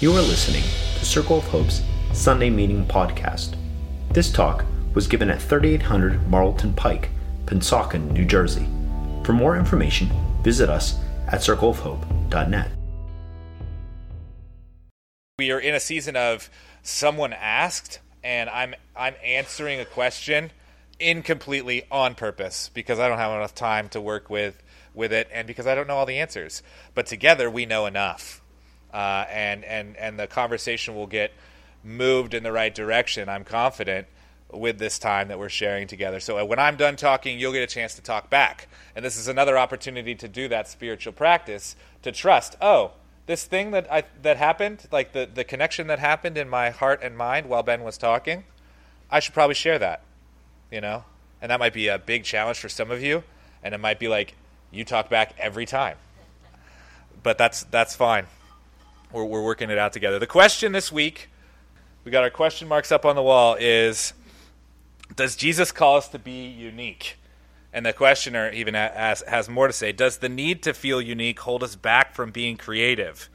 You are listening to Circle of Hope's Sunday Meeting Podcast. This talk was given at 3800 Marlton Pike, Pennsauken, New Jersey. For more information, visit us at circleofhope.net. We are in a season of someone asked, and I'm I'm answering a question incompletely on purpose because I don't have enough time to work with with it, and because I don't know all the answers. But together we know enough, uh, and and and the conversation will get moved in the right direction. I'm confident with this time that we're sharing together. So uh, when I'm done talking, you'll get a chance to talk back, and this is another opportunity to do that spiritual practice to trust. Oh, this thing that I that happened, like the the connection that happened in my heart and mind while Ben was talking, I should probably share that, you know, and that might be a big challenge for some of you, and it might be like you talk back every time, but that's that's fine. We're we're working it out together. The question this week, we got our question marks up on the wall is. Does Jesus call us to be unique? And the questioner even has, has more to say. Does the need to feel unique hold us back from being creative?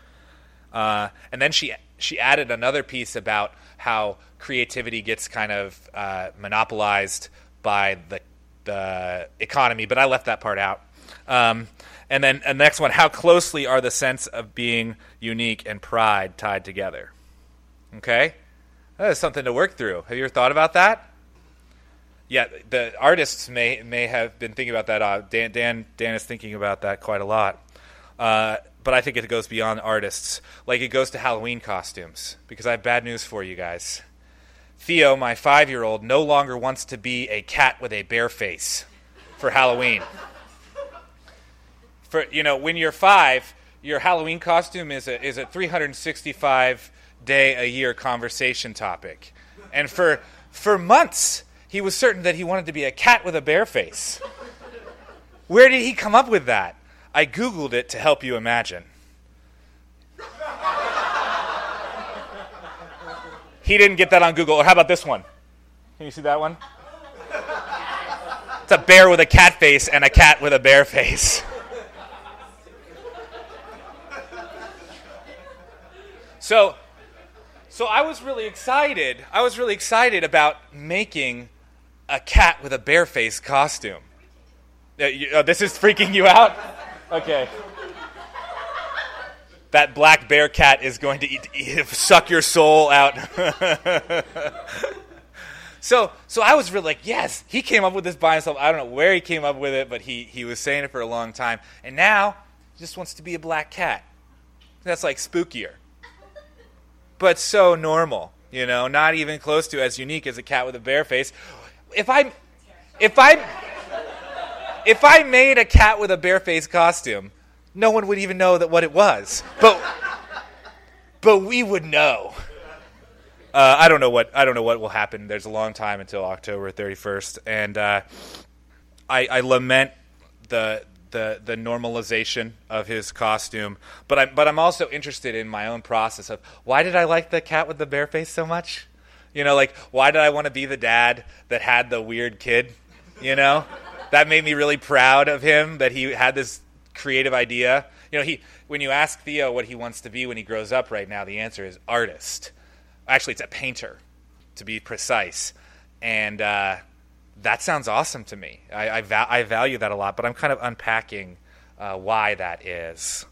Uh, and then she she added another piece about how creativity gets kind of uh, monopolized by the the economy, but I left that part out. Um, and then the next one: How closely are the sense of being unique and pride tied together? Okay, that is something to work through. Have you ever thought about that? yeah, the artists may may have been thinking about that. Uh, Dan, Dan Dan is thinking about that quite a lot. Uh, but I think it goes beyond artists. Like it goes to Halloween costumes. Because I have bad news for you guys. Theo, my five year old, no longer wants to be a cat with a bear face for Halloween. For you know, when you're five, your Halloween costume is a is a 365 day a year conversation topic, and for for months he was certain that he wanted to be a cat with a bear face. Where did he come up with that? I Googled it to help you imagine. He didn't get that on Google. Or how about this one? Can you see that one? It's a bear with a cat face and a cat with a bear face. So, so I was really excited. I was really excited about making a cat with a bear face costume. Uh, you, oh, this is freaking you out? Okay. That black bear cat is going to eat, eat, suck your soul out. so, so I was really like, yes, he came up with this by himself. I don't know where he came up with it, but he, he was saying it for a long time. And now he just wants to be a black cat. That's like spookier. But so normal, you know, not even close to as unique as a cat with a bear face if I if I if I made a cat with a bear face costume, no one would even know that what it was. But but we would know. Uh, I don't know what I don't know what will happen. There's a long time until October 31st, and uh, I, I lament the the the normalization of his costume. But I'm but I'm also interested in my own process of why did I like the cat with the bear face so much? You know, like why did I want to be the dad that had the weird kid? You know, that made me really proud of him that he had this creative idea. You know, he when you ask Theo what he wants to be when he grows up right now, the answer is artist. Actually, it's a painter, to be precise. And uh, that sounds awesome to me. I, I, va- I, value that a lot, but I'm kind of unpacking uh, why that is.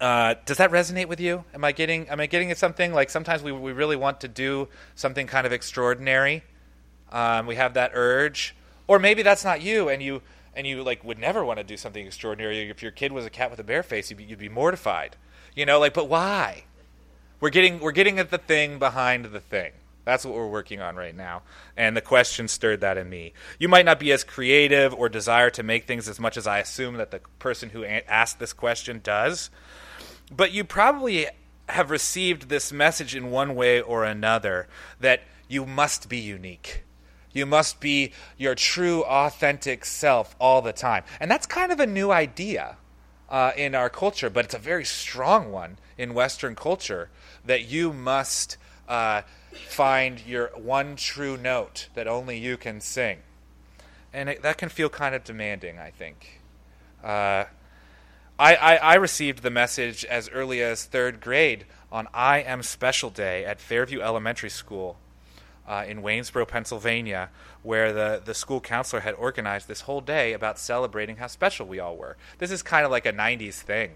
Uh, does that resonate with you? Am I getting am I getting at something like sometimes we we really want to do something kind of extraordinary. Um, we have that urge, or maybe that's not you, and you and you like would never want to do something extraordinary. If your kid was a cat with a bear face, you'd be, you'd be mortified. You know, like but why? We're getting we're getting at the thing behind the thing. That's what we're working on right now. And the question stirred that in me. You might not be as creative or desire to make things as much as I assume that the person who asked this question does but you probably have received this message in one way or another that you must be unique. You must be your true, authentic self all the time. And that's kind of a new idea uh, in our culture, but it's a very strong one in Western culture that you must uh, find your one true note that only you can sing. And it, that can feel kind of demanding, I think. Uh, I, I, I received the message as early as third grade on I Am Special Day at Fairview Elementary School uh, in Waynesboro, Pennsylvania, where the, the school counselor had organized this whole day about celebrating how special we all were. This is kind of like a 90s thing.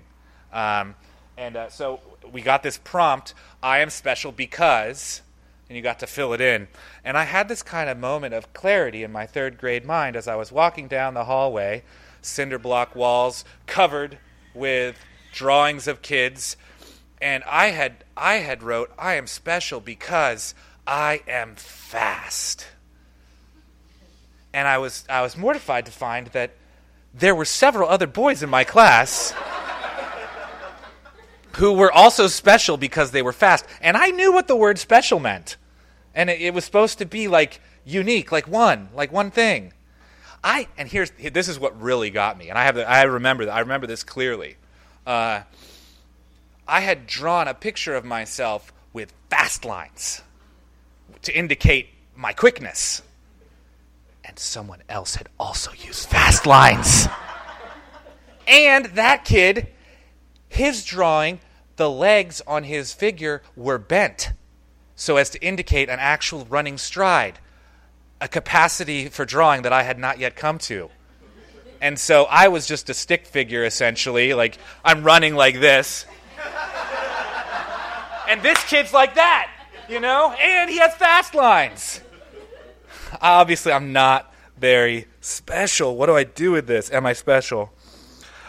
Um, and uh, so we got this prompt I am special because, and you got to fill it in. And I had this kind of moment of clarity in my third grade mind as I was walking down the hallway, cinder block walls covered with drawings of kids. And I had I had wrote I am special because I am fast. And I was I was mortified to find that there were several other boys in my class who were also special because they were fast. And I knew what the word special meant. And it, it, was supposed to be like unique, like one, like one thing. I and here's this is what really got me, and I have the, I remember I remember this clearly. Uh, I had drawn a picture of myself with fast lines to indicate my quickness, and someone else had also used fast lines. and that kid his drawing, the legs on his figure were bent so as to indicate an actual running stride, a capacity for drawing that I had not yet come to. And so I was just a stick figure essentially, like I'm running like this. and this kid's like that, you know? And he has fast lines. Obviously, I'm not very special. What do I do with this? Am I special?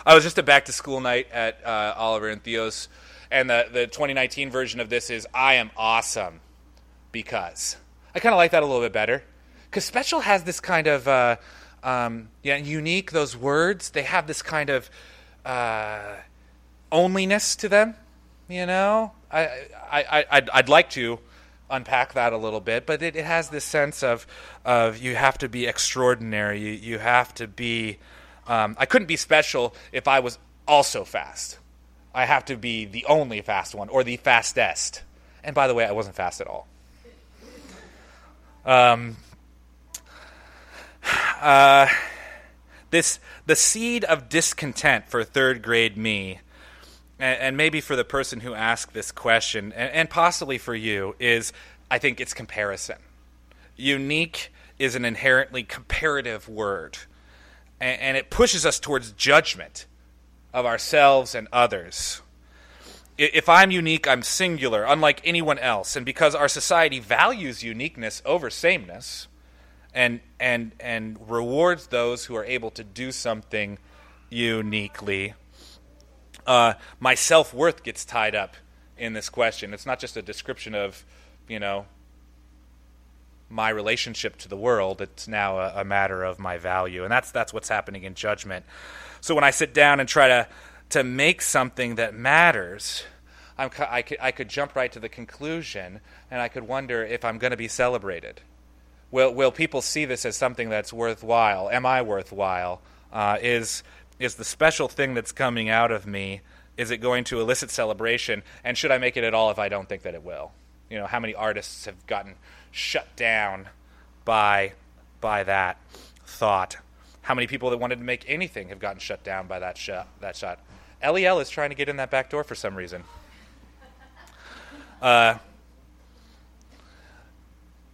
I was just a back to school night at uh, Oliver and Theo's, and the, the 2019 version of this is I am awesome because. I kind of like that a little bit better. Because special has this kind of, uh, um, yeah, unique, those words, they have this kind of uh, onlyness to them, you know? I, I, I, I'd, like to unpack that a little bit, but it, it has this sense of, of you have to be extraordinary, you, you have to be um, I couldn't be special if I was also fast. I have to be the only fast one or the fastest. And by the way, I wasn't fast at all. Um, uh, this the seed of discontent for third grade me, and, and maybe for the person who asked this question, and, and possibly for you, is I think it's comparison. Unique is an inherently comparative word and, and it pushes us towards judgment of ourselves and others. If I'm unique, I'm singular, unlike anyone else. And because our society values uniqueness over sameness and, and, and rewards those who are able to do something uniquely, uh, my self worth gets tied up in this question. It's not just a description of, you know, my relationship to the world. It's now a, a, matter of my value, and that's that's what's happening in judgment. So when I sit down and try to to make something that matters, I'm, I could I could jump right to the conclusion, and I could wonder if I'm going to be celebrated. Will will people see this as something that's worthwhile? Am I worthwhile? Uh, is is the special thing that's coming out of me? Is it going to elicit celebration? And should I make it at all if I don't think that it will? You know, how many artists have gotten shut down by by that thought. How many people that wanted to make anything have gotten shut down by that shot? That shot. LEL is trying to get in that back door for some reason. Uh,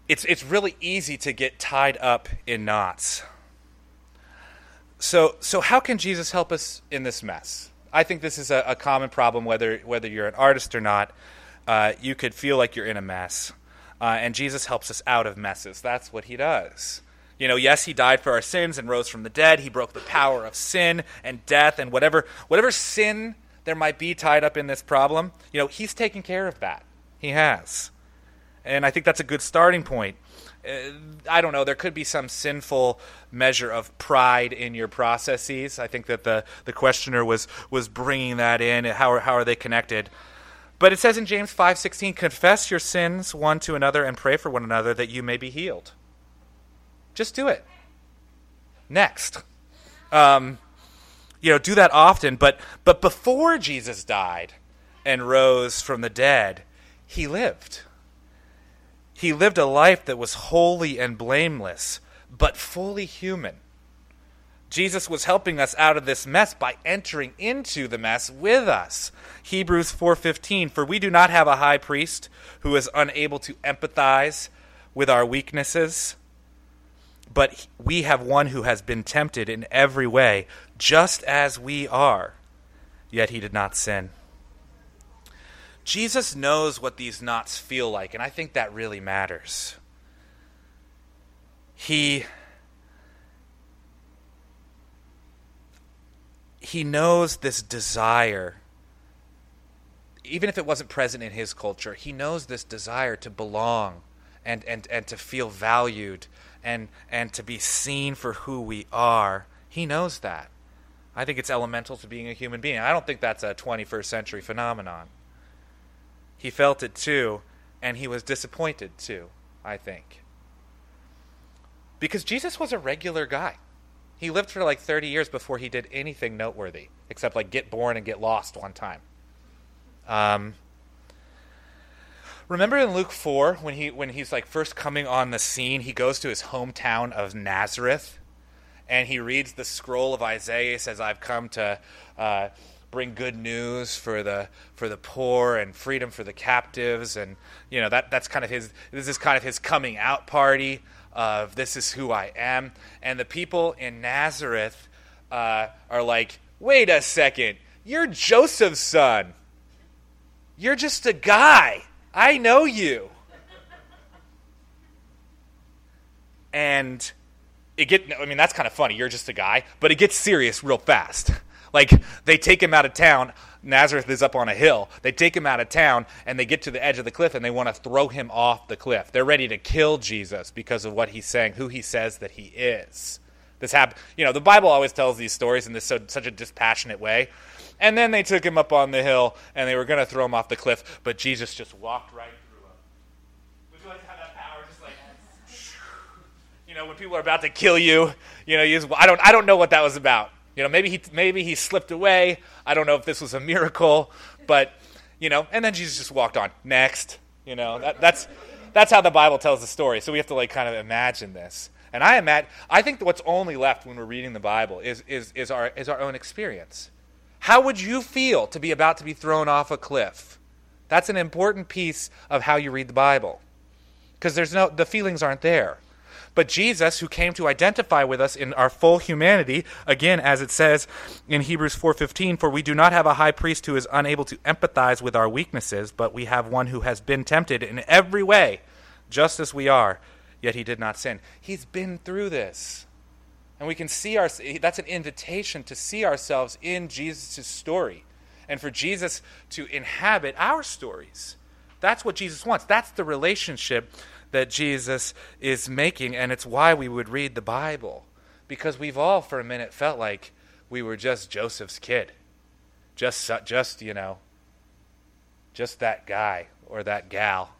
it's it's really easy to get tied up in knots. So so how can Jesus help us in this mess? I think this is a, a common problem whether whether you're an artist or not. Uh, you could feel like you're in a mess. Uh, and Jesus helps us out of messes. That's what he does. You know, yes, he died for our sins and rose from the dead. He broke the power of sin and death and whatever whatever sin there might be tied up in this problem. You know, he's taken care of that. He has. And I think that's a good starting point. Uh, I don't know. There could be some sinful measure of pride in your processes. I think that the, the questioner was was bringing that in. How are, how are they connected? But it says in James 5:16, "Confess your sins one to another and pray for one another that you may be healed." Just do it. Next. Um, you know, do that often, but but before Jesus died and rose from the dead, he lived. He lived a life that was holy and blameless, but fully human. Jesus was helping us out of this mess by entering into the mess with us. Hebrews 4:15 For we do not have a high priest who is unable to empathize with our weaknesses, but we have one who has been tempted in every way, just as we are, yet he did not sin. Jesus knows what these knots feel like, and I think that really matters. He he knows this desire even if it wasn't present in his culture, he knows this desire to belong and, and, and to feel valued and, and to be seen for who we are. He knows that. I think it's elemental to being a human being. I don't think that's a 21st century phenomenon. He felt it too, and he was disappointed too, I think. Because Jesus was a regular guy. He lived for like 30 years before he did anything noteworthy, except like get born and get lost one time. Um, remember in Luke 4 when he when he's like first coming on the scene, he goes to his hometown of Nazareth and he reads the scroll of Isaiah. Says, "I've come to uh, bring good news for the for the poor and freedom for the captives." And you know that that's kind of his. This is kind of his coming out party of this is who I am. And the people in Nazareth uh, are like, "Wait a second, you're Joseph's son. You're just a guy. I know you." And it get I mean that's kind of funny. You're just a guy, but it gets serious real fast. Like they take him out of town. Nazareth is up on a hill. They take him out of town and they get to the edge of the cliff and they want to throw him off the cliff. They're ready to kill Jesus because of what he's saying, who he says that he is. This happened, you know, the Bible always tells these stories in this so, such a dispassionate way. And then they took him up on the hill and they were going to throw him off the cliff, but Jesus just walked right through him. Would you like to have that power just like you know, when people are about to kill you, you know, you just, I don't I don't know what that was about. You know, maybe he maybe he slipped away. I don't know if this was a miracle, but you know, and then Jesus just walked on. Next, you know, that, that's that's how the Bible tells the story. So we have to like kind of imagine this. And I imagine I think what's only left when we're reading the Bible is is is our is our own experience. How would you feel to be about to be thrown off a cliff? That's an important piece of how you read the Bible. Because there's no the feelings aren't there. But Jesus, who came to identify with us in our full humanity, again, as it says in Hebrews 4:15, for we do not have a high priest who is unable to empathize with our weaknesses, but we have one who has been tempted in every way, just as we are, yet he did not sin. He's been through this. And we can see our that's an invitation to see ourselves in Jesus' story and for Jesus to inhabit our stories. That's what Jesus wants. That's the relationship that Jesus is making, and it's why we would read the Bible. Because we've all, for a minute, felt like we were just Joseph's kid. Just, just you know, just that guy or that gal.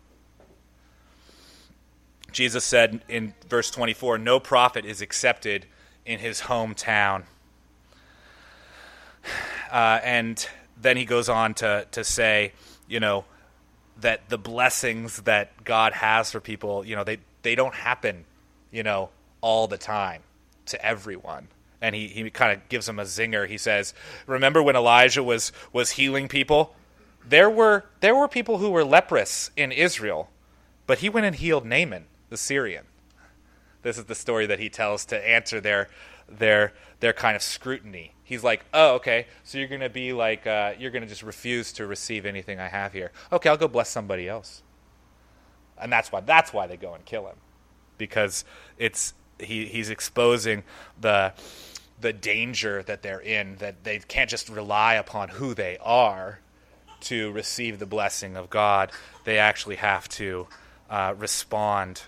Jesus said in verse 24, No prophet is accepted in his hometown. Uh, and then he goes on to, to say, you know, that the blessings that God has for people, you know, they, they don't happen, you know, all the time to everyone. And he, he kind of gives him a zinger. He says, Remember when Elijah was, was healing people? There were, there were people who were leprous in Israel, but he went and healed Naaman, the Syrian. This is the story that he tells to answer their, their, their kind of scrutiny he's like, oh, okay, so you're going to be like, uh, you're going to just refuse to receive anything I have here. Okay, I'll go bless somebody else. And that's why that's why they go and kill him, because it's he he's exposing the the danger that they're in that they can't just rely upon who they are to receive the blessing of God. They actually have to uh, respond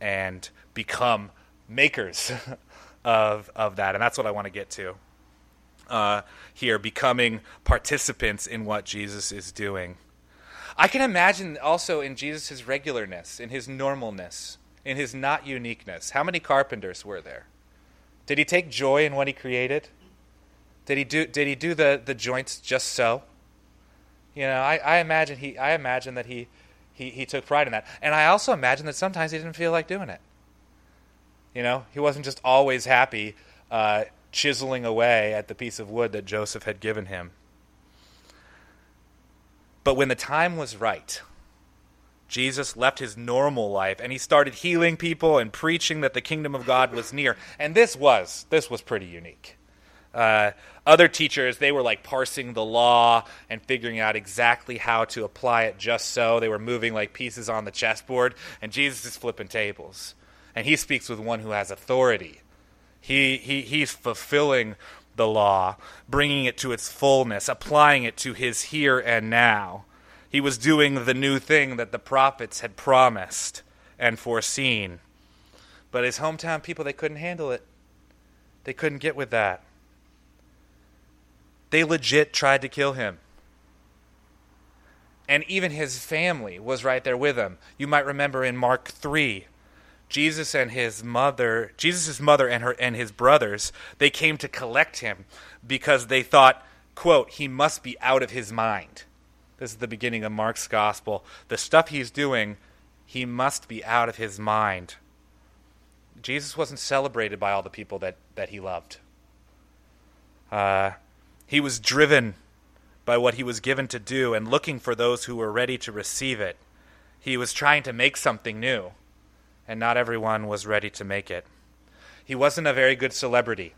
and become makers of of that, and that's what I want to get to uh, here, becoming participants in what Jesus is doing. I can imagine also in Jesus' regularness, in his normalness, in his not uniqueness. How many carpenters were there? Did he take joy in what he created? Did he do, did he do the, the joints just so? You know, I, I imagine he I imagine that he, he, he took pride in that. And I also imagine that sometimes he didn't feel like doing it. You know, he wasn't just always happy uh, chiseling away at the piece of wood that Joseph had given him. But when the time was right, Jesus left his normal life and he started healing people and preaching that the kingdom of God was near. And this was this was pretty unique. Uh, other teachers, they were like parsing the law and figuring out exactly how to apply it just so. They were moving like pieces on the chessboard, and Jesus is flipping tables. And he speaks with one who has authority. He, he, he's fulfilling the law, bringing it to its fullness, applying it to his here and now. He was doing the new thing that the prophets had promised and foreseen. But his hometown people, they couldn't handle it. They couldn't get with that. They legit tried to kill him. And even his family was right there with him. You might remember in Mark 3, Jesus and his mother, Jesus' mother and her and his brothers, they came to collect him because they thought, quote, he must be out of his mind. This is the beginning of Mark's gospel. The stuff he's doing, he must be out of his mind. Jesus wasn't celebrated by all the people that, that he loved. Uh, he was driven by what he was given to do and looking for those who were ready to receive it. He was trying to make something new, and not everyone was ready to make it. He wasn't a very good celebrity.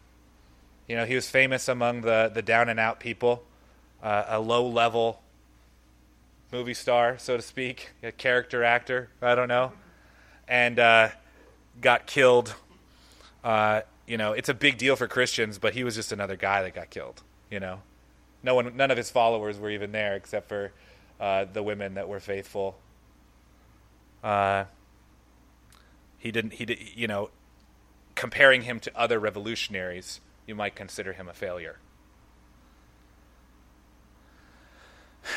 You know, he was famous among the, the down and out people, uh, a low level movie star, so to speak, a character actor, I don't know, and uh, got killed. Uh, you know, it's a big deal for Christians, but he was just another guy that got killed. You know, no one, none of his followers were even there except for uh, the women that were faithful. He didn't. He did. You know, comparing him to other revolutionaries, you might consider him a failure.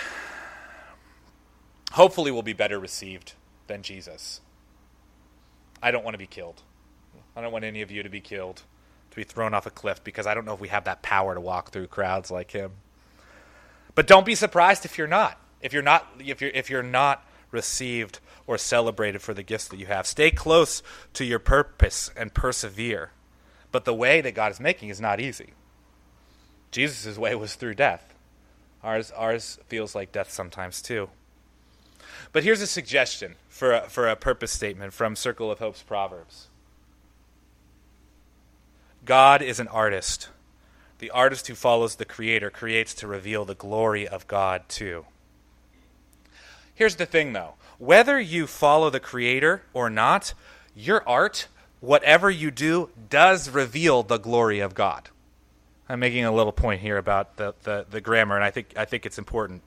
Hopefully, we'll be better received than Jesus. I don't want to be killed. I don't want any of you to be killed to be thrown off a cliff because I don't know if we have that power to walk through crowds like him. But don't be surprised if you're not. If you're not if you're if you're not received or celebrated for the gifts that you have. Stay close to your purpose and persevere. But the way that God is making is not easy. Jesus' way was through death. Ours ours feels like death sometimes too. But here's a suggestion for a, for a purpose statement from Circle of Hope's Proverbs. God is an artist. The artist who follows the Creator creates to reveal the glory of God, too. Here's the thing, though whether you follow the Creator or not, your art, whatever you do, does reveal the glory of God. I'm making a little point here about the, the, the grammar, and I think, I think it's important.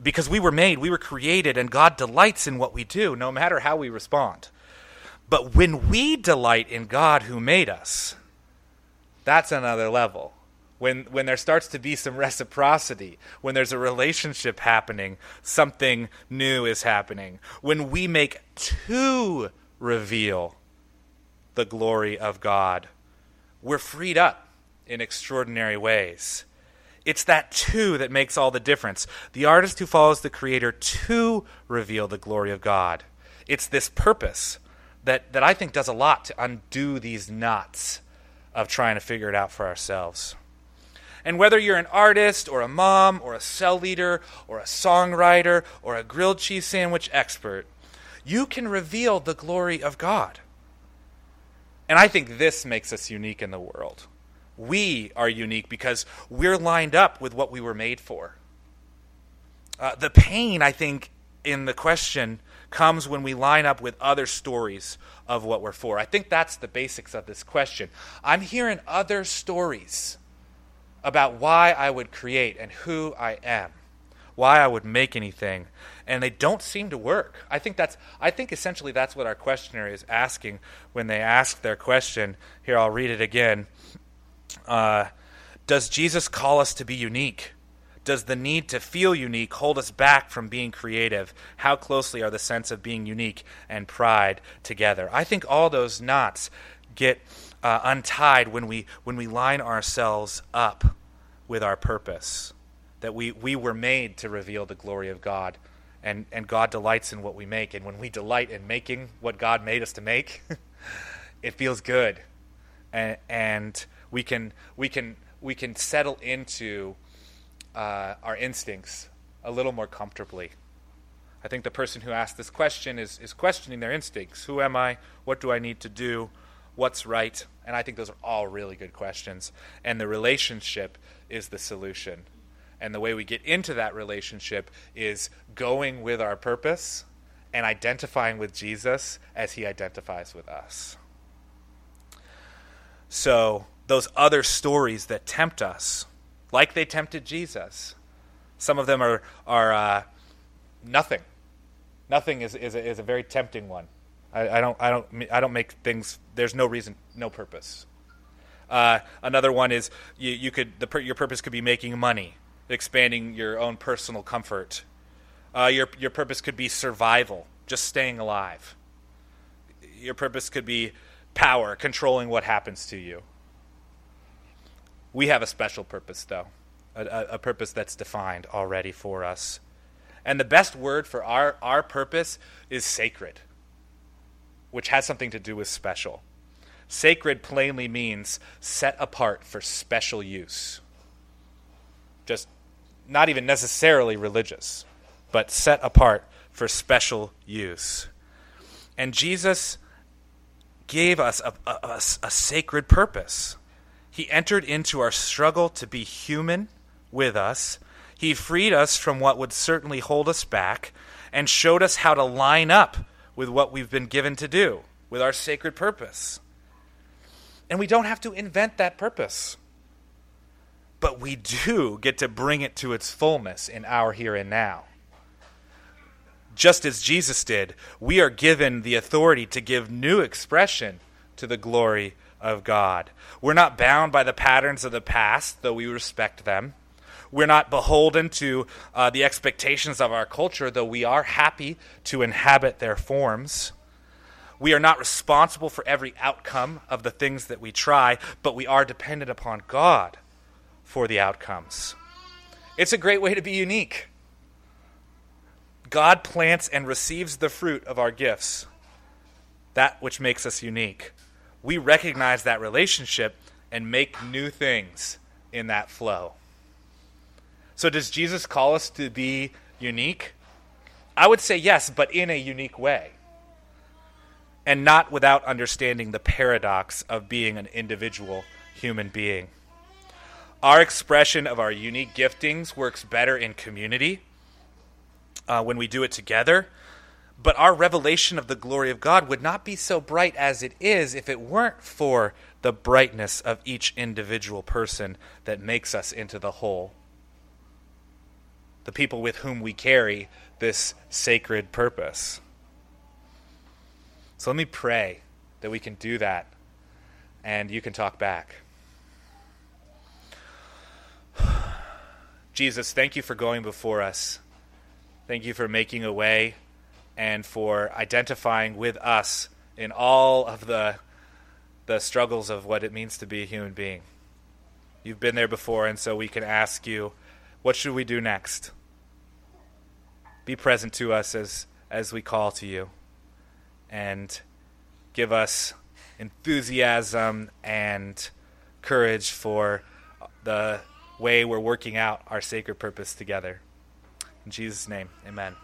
Because we were made, we were created, and God delights in what we do, no matter how we respond. But when we delight in God who made us, that's another level. When, when there starts to be some reciprocity, when there's a relationship happening, something new is happening. When we make two reveal the glory of God, we're freed up in extraordinary ways. It's that too that makes all the difference. The artist who follows the Creator to reveal the glory of God. It's this purpose that, that I think does a lot to undo these knots of trying to figure it out for ourselves. And whether you're an artist or a mom or a cell leader or a songwriter or a grilled cheese sandwich expert, you can reveal the glory of God. And I think this makes us unique in the world. We are unique because we're lined up with what we were made for. Uh, the pain, I think, in the question comes when we line up with other stories of what we're for. I think that's the basics of this question. I'm hearing other stories about why I would create and who I am, why I would make anything, and they don't seem to work. I think that's I think essentially that's what our questioner is asking when they ask their question. Here I'll read it again. Uh, does Jesus call us to be unique? does the need to feel unique hold us back from being creative? How closely are the sense of being unique and pride together? I think all those knots get uh, untied when we when we line ourselves up with our purpose. That we, we were made to reveal the glory of God, and, and God delights in what we make. And when we delight in making what God made us to make, it feels good. And, and we can we can we can settle into uh, our instincts a little more comfortably. I think the person who asked this question is, is questioning their instincts. Who am I? What do I need to do? What's right? And I think those are all really good questions. And the relationship is the solution. And the way we get into that relationship is going with our purpose and identifying with Jesus as he identifies with us. So, those other stories that tempt us, like they tempted Jesus, some of them are, are uh, nothing. Nothing is, is, a, is a very tempting one. I, I, don't, I, don't, I don't make things, there's no reason, no purpose. Uh, another one is you, you could, the, your purpose could be making money, expanding your own personal comfort. Uh, your, your purpose could be survival, just staying alive. Your purpose could be power, controlling what happens to you. We have a special purpose, though, a, a, purpose that's defined already for us. And the best word for our, our purpose is sacred, which has something to do with special. Sacred plainly means set apart for special use. Just not even necessarily religious, but set apart for special use. And Jesus gave us a, a, a, a sacred purpose. He entered into our struggle to be human with us he freed us from what would certainly hold us back and showed us how to line up with what we've been given to do, with our sacred purpose. And we don't have to invent that purpose. But we do get to bring it to its fullness in our here and now. Just as Jesus did, we are given the authority to give new expression to the glory of God. We're not bound by the patterns of the past, though we respect them. We're not beholden to uh, the expectations of our culture, though we are happy to inhabit their forms. We are not responsible for every outcome of the things that we try, but we are dependent upon God for the outcomes. It's a great way to be unique. God plants and receives the fruit of our gifts, that which makes us unique. We recognize that relationship and make new things in that flow. So, does Jesus call us to be unique? I would say yes, but in a unique way. And not without understanding the paradox of being an individual human being. Our expression of our unique giftings works better in community uh, when we do it together. But our revelation of the glory of God would not be so bright as it is if it weren't for the brightness of each individual person that makes us into the whole the people with whom we carry this sacred purpose. So let me pray that we can do that and you can talk back. Jesus, thank you for going before us. Thank you for making a way and for identifying with us in all of the the struggles of what it means to be a human being. You've been there before and so we can ask you, what should we do next? Be present to us as, as we call to you and give us enthusiasm and courage for the way we're working out our sacred purpose together. In Jesus' name, amen.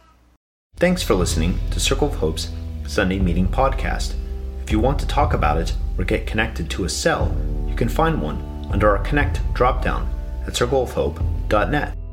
Thanks for listening to Circle of Hope's Sunday Meeting Podcast. If you want to talk about it or get connected to a cell, you can find one under our Connect dropdown at circleofhope.net.